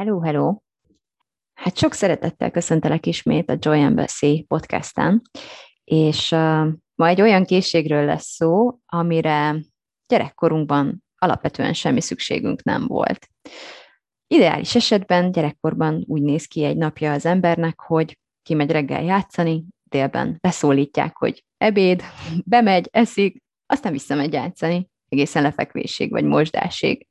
Hello, hello! Hát sok szeretettel köszöntelek ismét a Joy Embassy podcasten, és uh, ma egy olyan készségről lesz szó, amire gyerekkorunkban alapvetően semmi szükségünk nem volt. Ideális esetben gyerekkorban úgy néz ki egy napja az embernek, hogy kimegy reggel játszani, délben beszólítják, hogy ebéd, bemegy, eszik, aztán visszamegy játszani, egészen lefekvésig vagy mosdásig.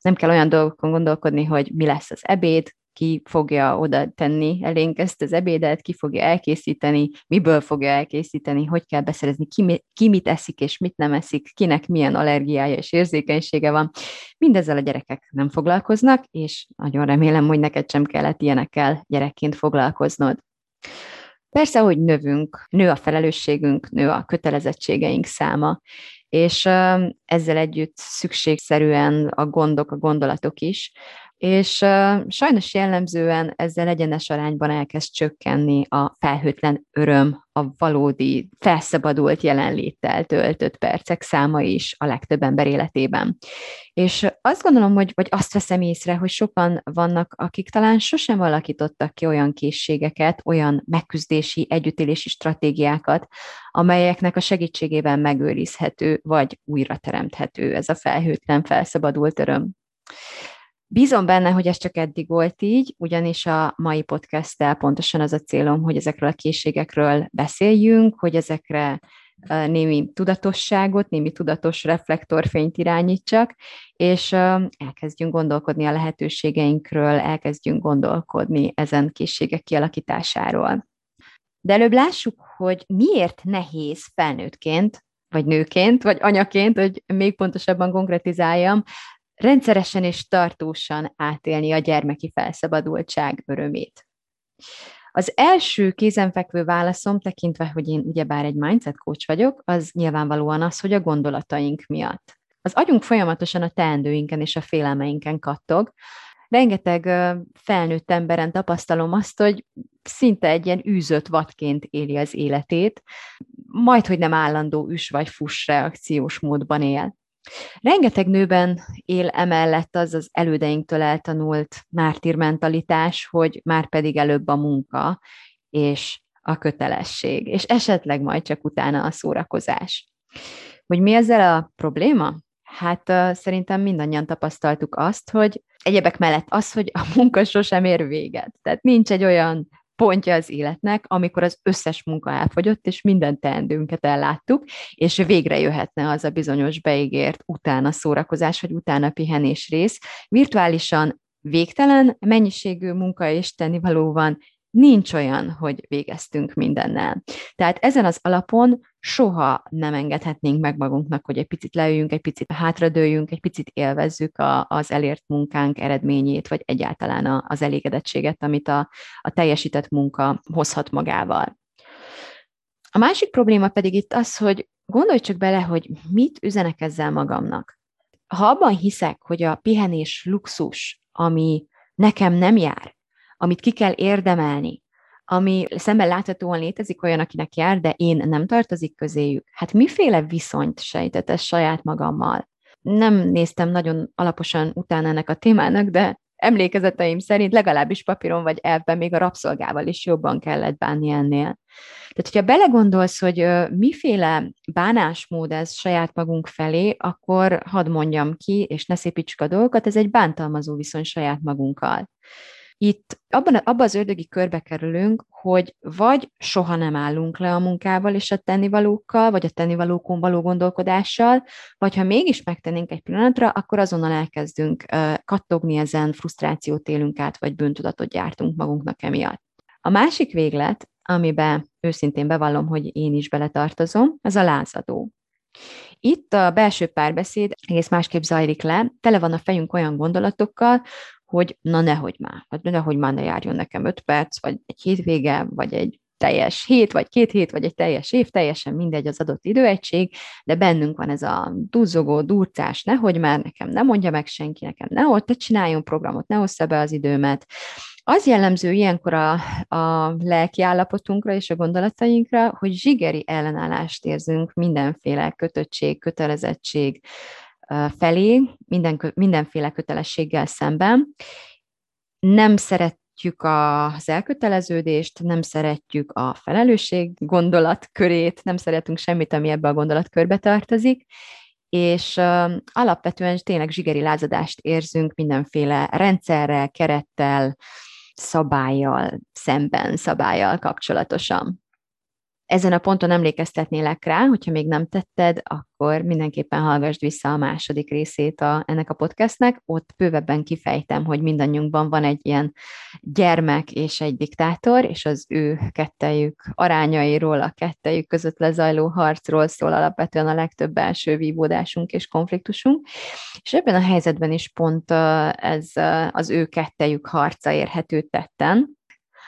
Nem kell olyan dolgokon gondolkodni, hogy mi lesz az ebéd, ki fogja oda tenni elénk ezt az ebédet, ki fogja elkészíteni, miből fogja elkészíteni, hogy kell beszerezni, ki, ki mit eszik és mit nem eszik, kinek milyen allergiája és érzékenysége van. Mindezzel a gyerekek nem foglalkoznak, és nagyon remélem, hogy neked sem kellett ilyenekkel gyerekként foglalkoznod. Persze, hogy növünk, nő a felelősségünk, nő a kötelezettségeink száma, és ezzel együtt szükségszerűen a gondok, a gondolatok is, és sajnos jellemzően ezzel egyenes arányban elkezd csökkenni a felhőtlen öröm, a valódi felszabadult jelenléttel töltött percek száma is a legtöbb ember életében. És azt gondolom, hogy, vagy azt veszem észre, hogy sokan vannak, akik talán sosem alakítottak ki olyan készségeket, olyan megküzdési, együttélési stratégiákat, amelyeknek a segítségével megőrizhető, vagy újra teremthető ez a felhőtlen, felszabadult öröm. Bízom benne, hogy ez csak eddig volt így, ugyanis a mai podcasttel pontosan az a célom, hogy ezekről a készségekről beszéljünk, hogy ezekre némi tudatosságot, némi tudatos reflektorfényt irányítsak, és elkezdjünk gondolkodni a lehetőségeinkről, elkezdjünk gondolkodni ezen készségek kialakításáról. De előbb lássuk, hogy miért nehéz felnőttként, vagy nőként, vagy anyaként, hogy még pontosabban konkretizáljam, rendszeresen és tartósan átélni a gyermeki felszabadultság örömét. Az első kézenfekvő válaszom, tekintve, hogy én ugyebár egy mindset coach vagyok, az nyilvánvalóan az, hogy a gondolataink miatt. Az agyunk folyamatosan a teendőinken és a félelmeinken kattog. Rengeteg felnőtt emberen tapasztalom azt, hogy szinte egy ilyen űzött vadként éli az életét, majd, hogy nem állandó üs vagy fuss reakciós módban él. Rengeteg nőben él emellett az az elődeinktől eltanult mártírmentalitás, hogy már pedig előbb a munka és a kötelesség, és esetleg majd csak utána a szórakozás. Hogy mi ezzel a probléma? Hát szerintem mindannyian tapasztaltuk azt, hogy egyebek mellett az, hogy a munka sosem ér véget. Tehát nincs egy olyan pontja az életnek, amikor az összes munka elfogyott, és minden teendőnket elláttuk, és végre jöhetne az a bizonyos beígért utána szórakozás, vagy utána pihenés rész. Virtuálisan végtelen mennyiségű munka és tennivaló van, nincs olyan, hogy végeztünk mindennel. Tehát ezen az alapon soha nem engedhetnénk meg magunknak, hogy egy picit leüljünk, egy picit hátradőjünk, egy picit élvezzük a, az elért munkánk eredményét, vagy egyáltalán a, az elégedettséget, amit a, a teljesített munka hozhat magával. A másik probléma pedig itt az, hogy gondolj csak bele, hogy mit üzenek ezzel magamnak. Ha abban hiszek, hogy a pihenés luxus, ami nekem nem jár, amit ki kell érdemelni, ami szemben láthatóan létezik olyan, akinek jár, de én nem tartozik közéjük. Hát miféle viszonyt sejtett ez saját magammal? Nem néztem nagyon alaposan utána ennek a témának, de emlékezeteim szerint legalábbis papíron vagy elvben még a rabszolgával is jobban kellett bánni ennél. Tehát, hogyha belegondolsz, hogy miféle bánásmód ez saját magunk felé, akkor hadd mondjam ki, és ne szépítsük a dolgokat, ez egy bántalmazó viszony saját magunkkal. Itt abban, abban az ördögi körbe kerülünk, hogy vagy soha nem állunk le a munkával és a tennivalókkal, vagy a tennivalókon való gondolkodással, vagy ha mégis megtennénk egy pillanatra, akkor azonnal elkezdünk kattogni ezen, frusztrációt élünk át, vagy bűntudatot gyártunk magunknak emiatt. A másik véglet, amiben őszintén bevallom, hogy én is beletartozom, az a lázadó. Itt a belső párbeszéd egész másképp zajlik le, tele van a fejünk olyan gondolatokkal, hogy na nehogy már, vagy nehogy már ne járjon nekem öt perc, vagy egy hétvége, vagy egy teljes hét, vagy két hét, vagy egy teljes év, teljesen mindegy az adott időegység, de bennünk van ez a duzzogó, durcás, nehogy már nekem ne mondja meg senki, nekem ne te csináljon programot, ne ossza be az időmet. Az jellemző ilyenkor a, a lelki állapotunkra és a gondolatainkra, hogy zsigeri ellenállást érzünk mindenféle kötöttség, kötelezettség felé, minden, mindenféle kötelességgel szemben. Nem szeret szeretjük az elköteleződést, nem szeretjük a felelősség gondolatkörét, nem szeretünk semmit, ami ebbe a gondolatkörbe tartozik, és alapvetően tényleg zsigeri lázadást érzünk mindenféle rendszerrel, kerettel, szabályjal szemben, szabályjal kapcsolatosan. Ezen a ponton emlékeztetnélek rá, hogyha még nem tetted, akkor mindenképpen hallgassd vissza a második részét a, ennek a podcastnek. Ott bővebben kifejtem, hogy mindannyiunkban van egy ilyen gyermek és egy diktátor, és az ő kettejük arányairól, a kettejük között lezajló harcról szól alapvetően a legtöbb belső vívódásunk és konfliktusunk. És ebben a helyzetben is pont ez az ő kettejük harca érhető tetten,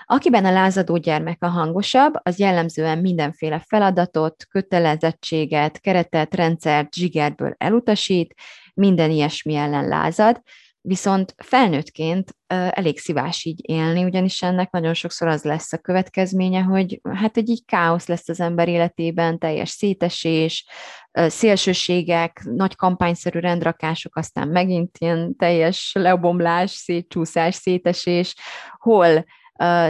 Akiben a lázadó gyermek a hangosabb, az jellemzően mindenféle feladatot, kötelezettséget, keretet, rendszert zsigerből elutasít, minden ilyesmi ellen lázad, viszont felnőttként elég szívás így élni, ugyanis ennek nagyon sokszor az lesz a következménye, hogy hát egy így káosz lesz az ember életében, teljes szétesés, szélsőségek, nagy kampányszerű rendrakások, aztán megint ilyen teljes lebomlás, szétcsúszás, szétesés, hol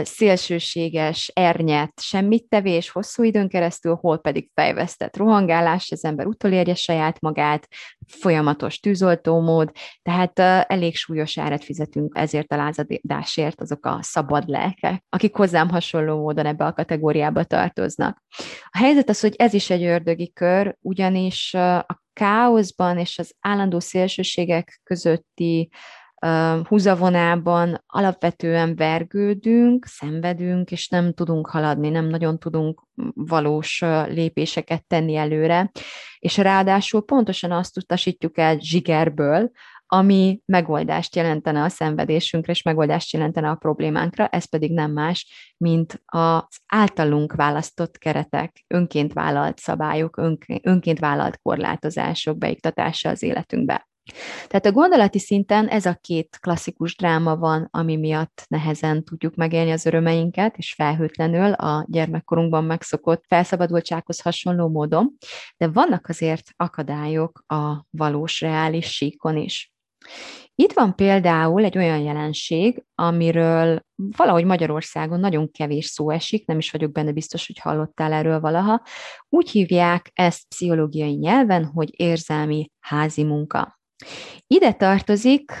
szélsőséges, ernyet, semmit tevés hosszú időn keresztül, hol pedig fejvesztett rohangálás, az ember utolérje saját magát, folyamatos tűzoltómód, tehát elég súlyos árat fizetünk ezért a lázadásért azok a szabad lelkek, akik hozzám hasonló módon ebbe a kategóriába tartoznak. A helyzet az, hogy ez is egy ördögi kör, ugyanis a káoszban és az állandó szélsőségek közötti húzavonában alapvetően vergődünk, szenvedünk, és nem tudunk haladni, nem nagyon tudunk valós lépéseket tenni előre, és ráadásul pontosan azt utasítjuk el zsigerből, ami megoldást jelentene a szenvedésünkre, és megoldást jelentene a problémánkra, ez pedig nem más, mint az általunk választott keretek, önként vállalt szabályok, önként vállalt korlátozások beiktatása az életünkbe. Tehát a gondolati szinten ez a két klasszikus dráma van, ami miatt nehezen tudjuk megélni az örömeinket, és felhőtlenül a gyermekkorunkban megszokott felszabadultsághoz hasonló módon, de vannak azért akadályok a valós, reális síkon is. Itt van például egy olyan jelenség, amiről valahogy Magyarországon nagyon kevés szó esik, nem is vagyok benne biztos, hogy hallottál erről valaha. Úgy hívják ezt pszichológiai nyelven, hogy érzelmi házi munka. Ide tartozik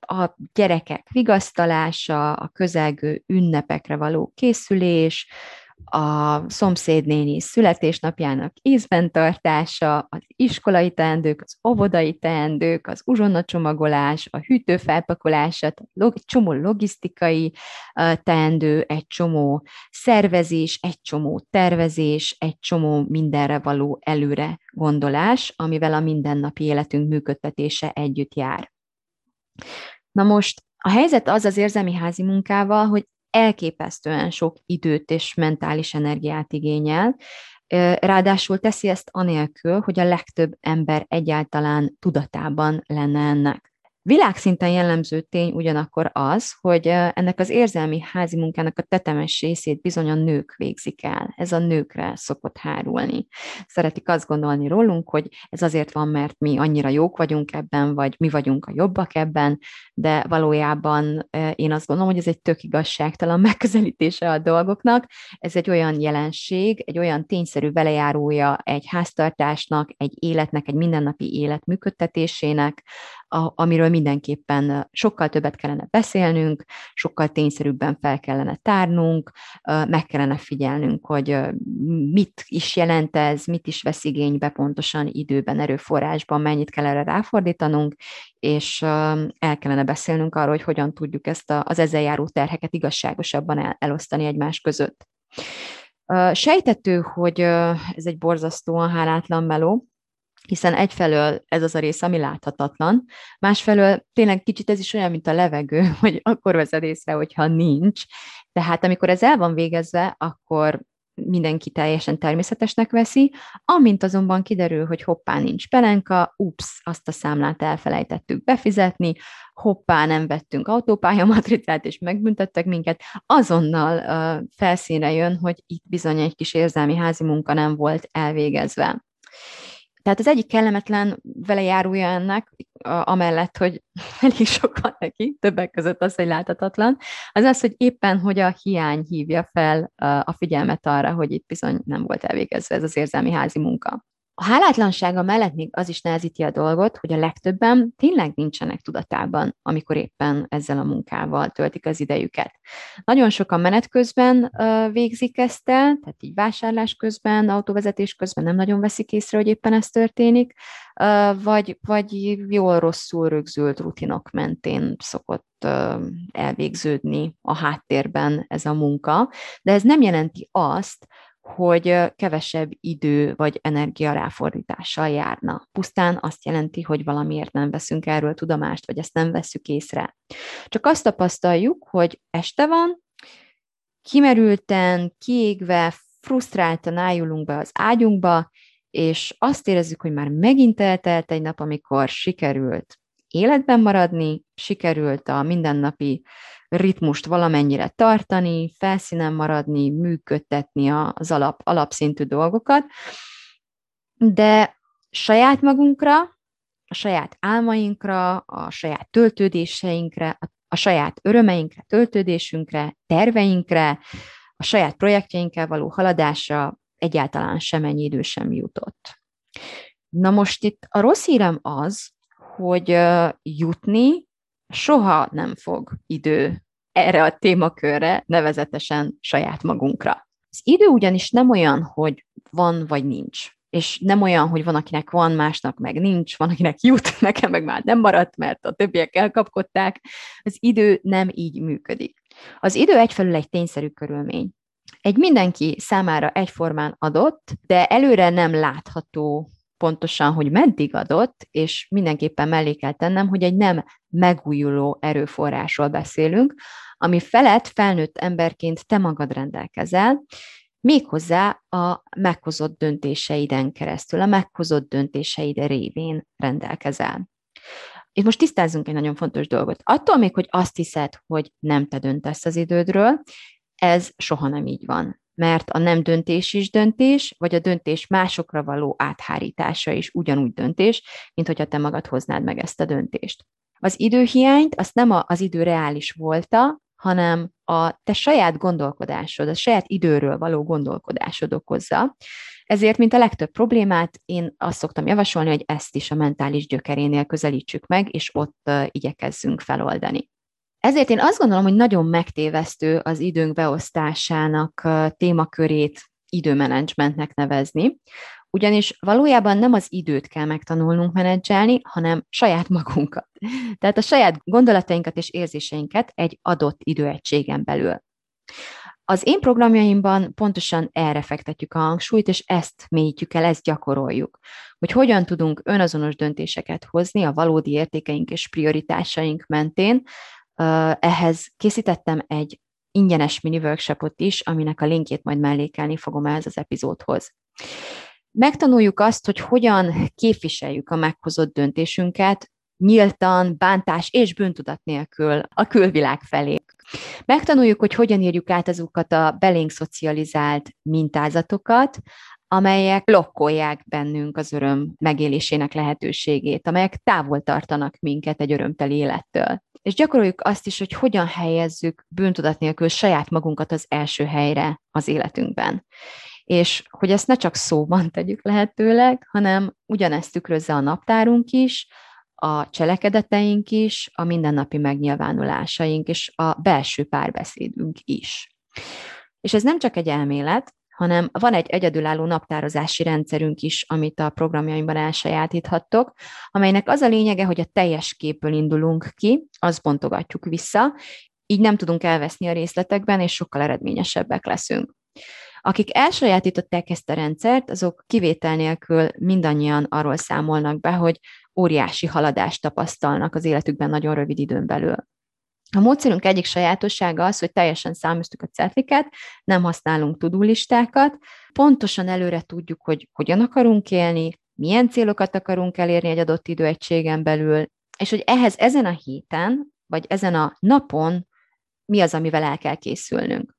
a gyerekek vigasztalása, a közelgő ünnepekre való készülés, a szomszédnéni születésnapjának ízben tartása, az iskolai teendők, az óvodai teendők, az uzsonnacsomagolás, a hűtő felpakolása, egy csomó logisztikai teendő, egy csomó szervezés, egy csomó tervezés, egy csomó mindenre való előre gondolás, amivel a mindennapi életünk működtetése együtt jár. Na most a helyzet az az érzelmi házi munkával, hogy elképesztően sok időt és mentális energiát igényel, ráadásul teszi ezt anélkül, hogy a legtöbb ember egyáltalán tudatában lenne ennek. Világszinten jellemző tény ugyanakkor az, hogy ennek az érzelmi házi munkának a tetemes részét bizony a nők végzik el. Ez a nőkre szokott hárulni. Szeretik azt gondolni rólunk, hogy ez azért van, mert mi annyira jók vagyunk ebben, vagy mi vagyunk a jobbak ebben, de valójában én azt gondolom, hogy ez egy tök igazságtalan megközelítése a dolgoknak. Ez egy olyan jelenség, egy olyan tényszerű velejárója egy háztartásnak, egy életnek, egy mindennapi élet működtetésének, a, amiről mindenképpen sokkal többet kellene beszélnünk, sokkal tényszerűbben fel kellene tárnunk, meg kellene figyelnünk, hogy mit is jelent ez, mit is vesz igénybe pontosan időben, erőforrásban, mennyit kell erre ráfordítanunk, és el kellene beszélnünk arról, hogy hogyan tudjuk ezt az ezzel járó terheket igazságosabban elosztani egymás között. Sejtető, hogy ez egy borzasztóan hálátlan meló, hiszen egyfelől ez az a rész, ami láthatatlan, másfelől tényleg kicsit ez is olyan, mint a levegő, hogy akkor veszed észre, hogyha nincs. Tehát amikor ez el van végezve, akkor mindenki teljesen természetesnek veszi, amint azonban kiderül, hogy hoppá, nincs pelenka, ups, azt a számlát elfelejtettük befizetni, hoppá, nem vettünk autópályamatricát, és megbüntettek minket, azonnal uh, felszínre jön, hogy itt bizony egy kis érzelmi házi munka nem volt elvégezve. Tehát az egyik kellemetlen vele járója ennek, amellett, hogy elég sok van neki, többek között az, hogy láthatatlan, az az, hogy éppen, hogy a hiány hívja fel a figyelmet arra, hogy itt bizony nem volt elvégezve ez az érzelmi házi munka. A hálátlansága mellett még az is nehezíti a dolgot, hogy a legtöbben tényleg nincsenek tudatában, amikor éppen ezzel a munkával töltik az idejüket. Nagyon sokan menet közben végzik ezt el, tehát így vásárlás közben, autóvezetés közben nem nagyon veszik észre, hogy éppen ez történik, vagy, vagy jól-rosszul rögzült rutinok mentén szokott elvégződni a háttérben ez a munka, de ez nem jelenti azt, hogy kevesebb idő vagy energia ráfordítással járna. Pusztán azt jelenti, hogy valamiért nem veszünk erről tudomást, vagy ezt nem veszük észre. Csak azt tapasztaljuk, hogy este van, kimerülten, kiégve, frusztráltan ájulunk be az ágyunkba, és azt érezzük, hogy már megint eltelt egy nap, amikor sikerült életben maradni, sikerült a mindennapi ritmust valamennyire tartani, felszínen maradni, működtetni az alap, alapszintű dolgokat, de saját magunkra, a saját álmainkra, a saját töltődéseinkre, a saját örömeinkre, töltődésünkre, terveinkre, a saját projektjeinkkel való haladásra egyáltalán semennyi idő sem jutott. Na most itt a rossz hírem az, hogy jutni soha nem fog idő erre a témakörre, nevezetesen saját magunkra. Az idő ugyanis nem olyan, hogy van vagy nincs. És nem olyan, hogy van, akinek van, másnak meg nincs, van, akinek jut, nekem meg már nem maradt, mert a többiek elkapkodták. Az idő nem így működik. Az idő egyfelől egy tényszerű körülmény. Egy mindenki számára egyformán adott, de előre nem látható pontosan, hogy meddig adott, és mindenképpen mellé kell tennem, hogy egy nem megújuló erőforrásról beszélünk, ami felett felnőtt emberként te magad rendelkezel, méghozzá a meghozott döntéseiden keresztül, a meghozott döntéseid révén rendelkezel. Itt most tisztázzunk egy nagyon fontos dolgot. Attól még, hogy azt hiszed, hogy nem te döntesz az idődről, ez soha nem így van mert a nem döntés is döntés, vagy a döntés másokra való áthárítása is ugyanúgy döntés, mint hogyha te magad hoznád meg ezt a döntést. Az időhiányt azt nem az idő reális volta, hanem a te saját gondolkodásod, a saját időről való gondolkodásod okozza. Ezért, mint a legtöbb problémát, én azt szoktam javasolni, hogy ezt is a mentális gyökerénél közelítsük meg, és ott igyekezzünk feloldani. Ezért én azt gondolom, hogy nagyon megtévesztő az időnk beosztásának témakörét időmenedzsmentnek nevezni, ugyanis valójában nem az időt kell megtanulnunk menedzselni, hanem saját magunkat. Tehát a saját gondolatainkat és érzéseinket egy adott időegységen belül. Az én programjaimban pontosan erre fektetjük a hangsúlyt, és ezt mélyítjük el, ezt gyakoroljuk, hogy hogyan tudunk önazonos döntéseket hozni a valódi értékeink és prioritásaink mentén, ehhez készítettem egy ingyenes mini workshopot is, aminek a linkjét majd mellékelni fogom ehhez az epizódhoz. Megtanuljuk azt, hogy hogyan képviseljük a meghozott döntésünket nyíltan, bántás és bűntudat nélkül a külvilág felé. Megtanuljuk, hogy hogyan írjuk át azokat a belénk szocializált mintázatokat, amelyek blokkolják bennünk az öröm megélésének lehetőségét, amelyek távol tartanak minket egy örömteli élettől. És gyakoroljuk azt is, hogy hogyan helyezzük bűntudat nélkül saját magunkat az első helyre az életünkben. És hogy ezt ne csak szóban tegyük lehetőleg, hanem ugyanezt tükrözze a naptárunk is, a cselekedeteink is, a mindennapi megnyilvánulásaink és a belső párbeszédünk is. És ez nem csak egy elmélet, hanem van egy egyedülálló naptározási rendszerünk is, amit a programjaimban elsajátíthattok, amelynek az a lényege, hogy a teljes képből indulunk ki, azt bontogatjuk vissza, így nem tudunk elveszni a részletekben, és sokkal eredményesebbek leszünk. Akik elsajátították ezt a rendszert, azok kivétel nélkül mindannyian arról számolnak be, hogy óriási haladást tapasztalnak az életükben nagyon rövid időn belül. A módszerünk egyik sajátossága az, hogy teljesen számoztuk a cetliket, nem használunk tudulistákat, pontosan előre tudjuk, hogy hogyan akarunk élni, milyen célokat akarunk elérni egy adott időegységen belül, és hogy ehhez ezen a héten, vagy ezen a napon mi az, amivel el kell készülnünk.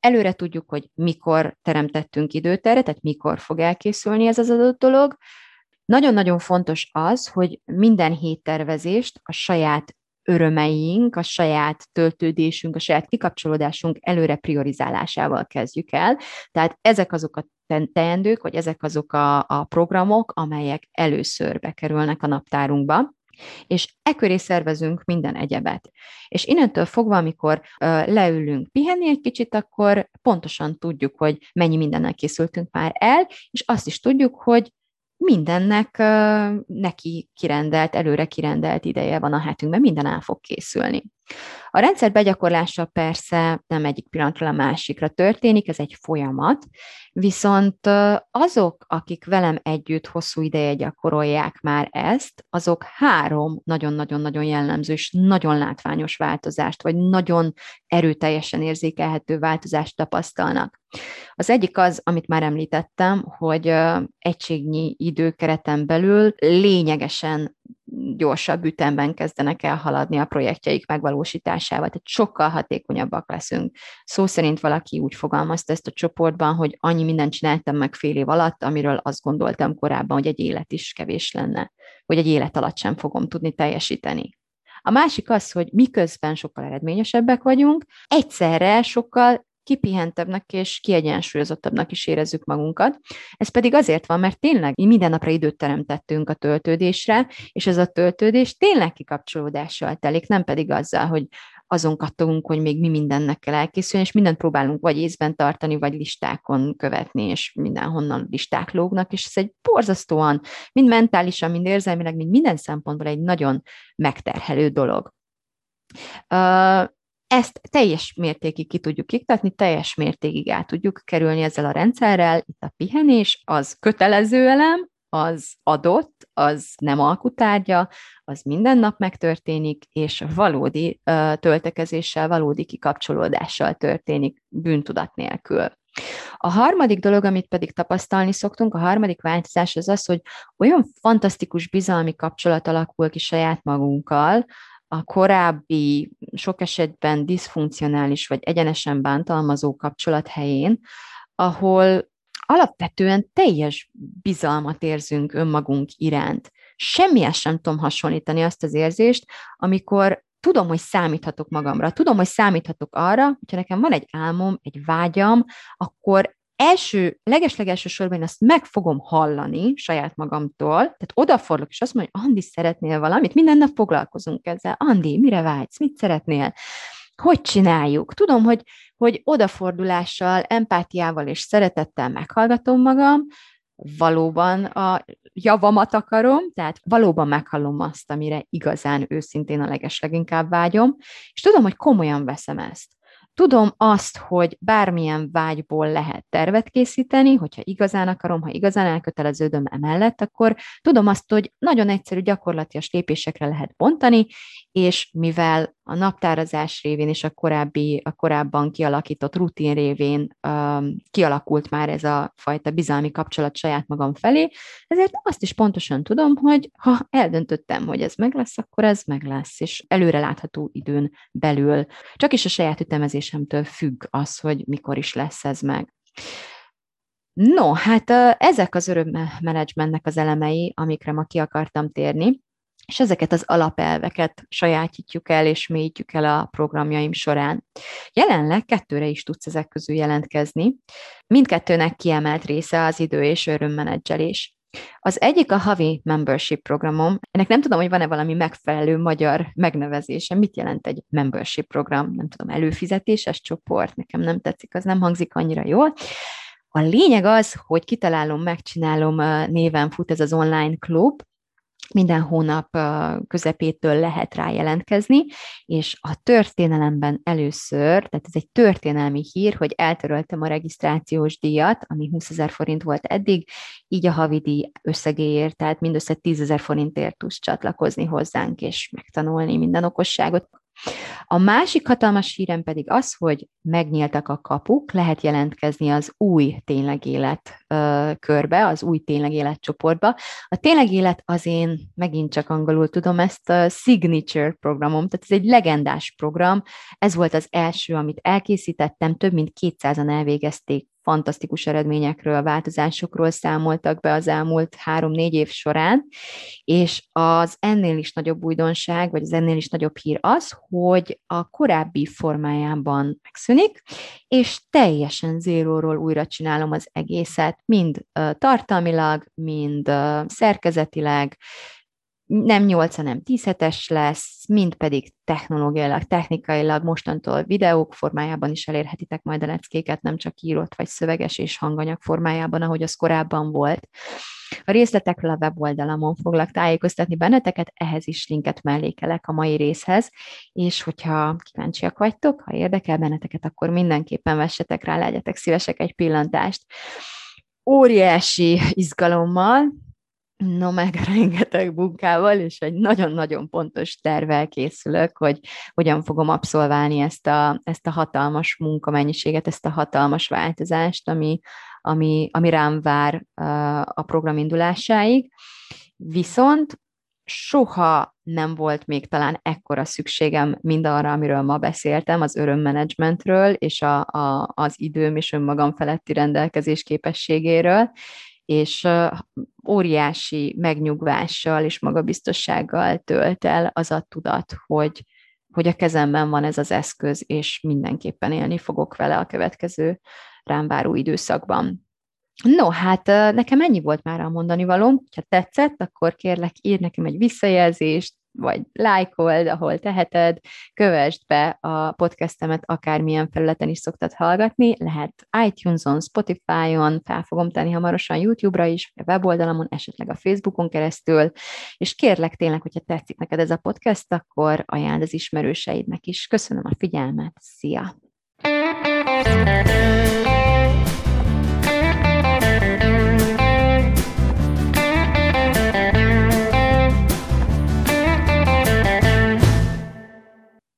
Előre tudjuk, hogy mikor teremtettünk időt erre, tehát mikor fog elkészülni ez az adott dolog. Nagyon-nagyon fontos az, hogy minden héttervezést a saját örömeink, a saját töltődésünk, a saját kikapcsolódásunk előre priorizálásával kezdjük el. Tehát ezek azok a teendők, vagy ezek azok a, a programok, amelyek először bekerülnek a naptárunkba és e köré szervezünk minden egyebet. És innentől fogva, amikor leülünk pihenni egy kicsit, akkor pontosan tudjuk, hogy mennyi mindennel készültünk már el, és azt is tudjuk, hogy mindennek neki kirendelt, előre kirendelt ideje van a hetünkben, minden el fog készülni. A rendszer begyakorlása persze nem egyik pillanatról a másikra történik, ez egy folyamat, viszont azok, akik velem együtt hosszú ideje gyakorolják már ezt, azok három nagyon-nagyon-nagyon jellemző és nagyon látványos változást, vagy nagyon erőteljesen érzékelhető változást tapasztalnak. Az egyik az, amit már említettem, hogy egységnyi időkereten belül lényegesen gyorsabb ütemben kezdenek el haladni a projektjeik megvalósításával, tehát sokkal hatékonyabbak leszünk. Szó szerint valaki úgy fogalmazta ezt a csoportban, hogy annyi mindent csináltam meg fél év alatt, amiről azt gondoltam korábban, hogy egy élet is kevés lenne, hogy egy élet alatt sem fogom tudni teljesíteni. A másik az, hogy miközben sokkal eredményesebbek vagyunk, egyszerre sokkal kipihentebbnek és kiegyensúlyozottabbnak is érezzük magunkat. Ez pedig azért van, mert tényleg minden napra időt teremtettünk a töltődésre, és ez a töltődés tényleg kikapcsolódással telik, nem pedig azzal, hogy azon kattogunk, hogy még mi mindennek kell elkészülni, és mindent próbálunk vagy észben tartani, vagy listákon követni, és mindenhonnan listák lógnak, és ez egy borzasztóan, mind mentálisan, mind érzelmileg, mind minden szempontból egy nagyon megterhelő dolog. Ezt teljes mértékig ki tudjuk iktatni, teljes mértékig át tudjuk kerülni ezzel a rendszerrel. Itt a pihenés az kötelező elem, az adott, az nem alkutárgya, az minden nap megtörténik, és valódi uh, töltekezéssel, valódi kikapcsolódással történik, bűntudat nélkül. A harmadik dolog, amit pedig tapasztalni szoktunk, a harmadik változás az az, hogy olyan fantasztikus bizalmi kapcsolat alakul ki saját magunkkal, a korábbi, sok esetben diszfunkcionális vagy egyenesen bántalmazó kapcsolat helyén, ahol alapvetően teljes bizalmat érzünk önmagunk iránt. Semmihez sem tudom hasonlítani azt az érzést, amikor tudom, hogy számíthatok magamra, tudom, hogy számíthatok arra, hogyha nekem van egy álmom, egy vágyam, akkor első, legeslegelső sorban én azt meg fogom hallani saját magamtól, tehát odafordulok, és azt mondom, hogy Andi, szeretnél valamit? Minden nap foglalkozunk ezzel. Andi, mire vágysz? Mit szeretnél? Hogy csináljuk? Tudom, hogy, hogy odafordulással, empátiával és szeretettel meghallgatom magam, valóban a javamat akarom, tehát valóban meghallom azt, amire igazán őszintén a legesleginkább vágyom, és tudom, hogy komolyan veszem ezt. Tudom azt, hogy bármilyen vágyból lehet tervet készíteni, hogyha igazán akarom, ha igazán elköteleződöm emellett, akkor tudom azt, hogy nagyon egyszerű gyakorlatias lépésekre lehet bontani, és mivel a naptárazás révén és a, korábbi, a korábban kialakított rutin révén um, kialakult már ez a fajta bizalmi kapcsolat saját magam felé, ezért azt is pontosan tudom, hogy ha eldöntöttem, hogy ez meg lesz, akkor ez meg lesz, és előrelátható időn belül. Csak is a saját ütemezésemtől függ az, hogy mikor is lesz ez meg. No, hát ezek az örömmenedzsmentnek az elemei, amikre ma ki akartam térni és ezeket az alapelveket sajátítjuk el és mélyítjük el a programjaim során. Jelenleg kettőre is tudsz ezek közül jelentkezni. Mindkettőnek kiemelt része az idő és örömmenedzselés. Az egyik a havi membership programom. Ennek nem tudom, hogy van-e valami megfelelő magyar megnevezése. Mit jelent egy membership program? Nem tudom, előfizetéses csoport? Nekem nem tetszik, az nem hangzik annyira jól. A lényeg az, hogy kitalálom, megcsinálom, néven fut ez az online klub, minden hónap közepétől lehet rá jelentkezni, és a történelemben először, tehát ez egy történelmi hír, hogy eltöröltem a regisztrációs díjat, ami 20 ezer forint volt eddig, így a havidíj összegéért, tehát mindössze 10 ezer forintért tudsz csatlakozni hozzánk, és megtanulni minden okosságot. A másik hatalmas hírem pedig az, hogy megnyíltak a kapuk, lehet jelentkezni az új tényleg élet körbe, az új tényleg élet csoportba. A tényleg élet az én, megint csak angolul tudom, ezt a signature programom, tehát ez egy legendás program, ez volt az első, amit elkészítettem, több mint 200-an elvégezték fantasztikus eredményekről, változásokról számoltak be az elmúlt három-négy év során, és az ennél is nagyobb újdonság, vagy az ennél is nagyobb hír az, hogy a korábbi formájában megszűnik, és teljesen zéróról újra csinálom az egészet, mind tartalmilag, mind szerkezetileg, nem 8, hanem 10 hetes lesz, mind pedig technológiailag, technikailag mostantól videók formájában is elérhetitek majd a leckéket, nem csak írott vagy szöveges és hanganyag formájában, ahogy az korábban volt. A részletekről a weboldalamon foglak tájékoztatni benneteket, ehhez is linket mellékelek a mai részhez, és hogyha kíváncsiak vagytok, ha érdekel benneteket, akkor mindenképpen vessetek rá, legyetek szívesek egy pillantást. Óriási izgalommal, no meg rengeteg munkával, és egy nagyon-nagyon pontos tervel készülök, hogy hogyan fogom abszolválni ezt a, ezt a hatalmas munkamennyiséget, ezt a hatalmas változást, ami, ami, ami rám vár a program indulásáig. Viszont soha nem volt még talán ekkora szükségem mind arra, amiről ma beszéltem, az örömmenedzsmentről és a, a, az időm és önmagam feletti rendelkezés képességéről, és óriási megnyugvással és magabiztossággal tölt el az a tudat, hogy, hogy a kezemben van ez az eszköz, és mindenképpen élni fogok vele a következő rám váró időszakban. No, hát nekem ennyi volt már a mondani valóm. Ha tetszett, akkor kérlek ír nekem egy visszajelzést, vagy lájkold, ahol teheted, kövesd be a podcastemet, akármilyen felületen is szoktad hallgatni, lehet iTunes-on, Spotify-on, fel fogom tenni hamarosan YouTube-ra is, a weboldalamon, esetleg a Facebookon keresztül, és kérlek tényleg, hogyha tetszik neked ez a podcast, akkor ajánld az ismerőseidnek is. Köszönöm a figyelmet, szia! thank you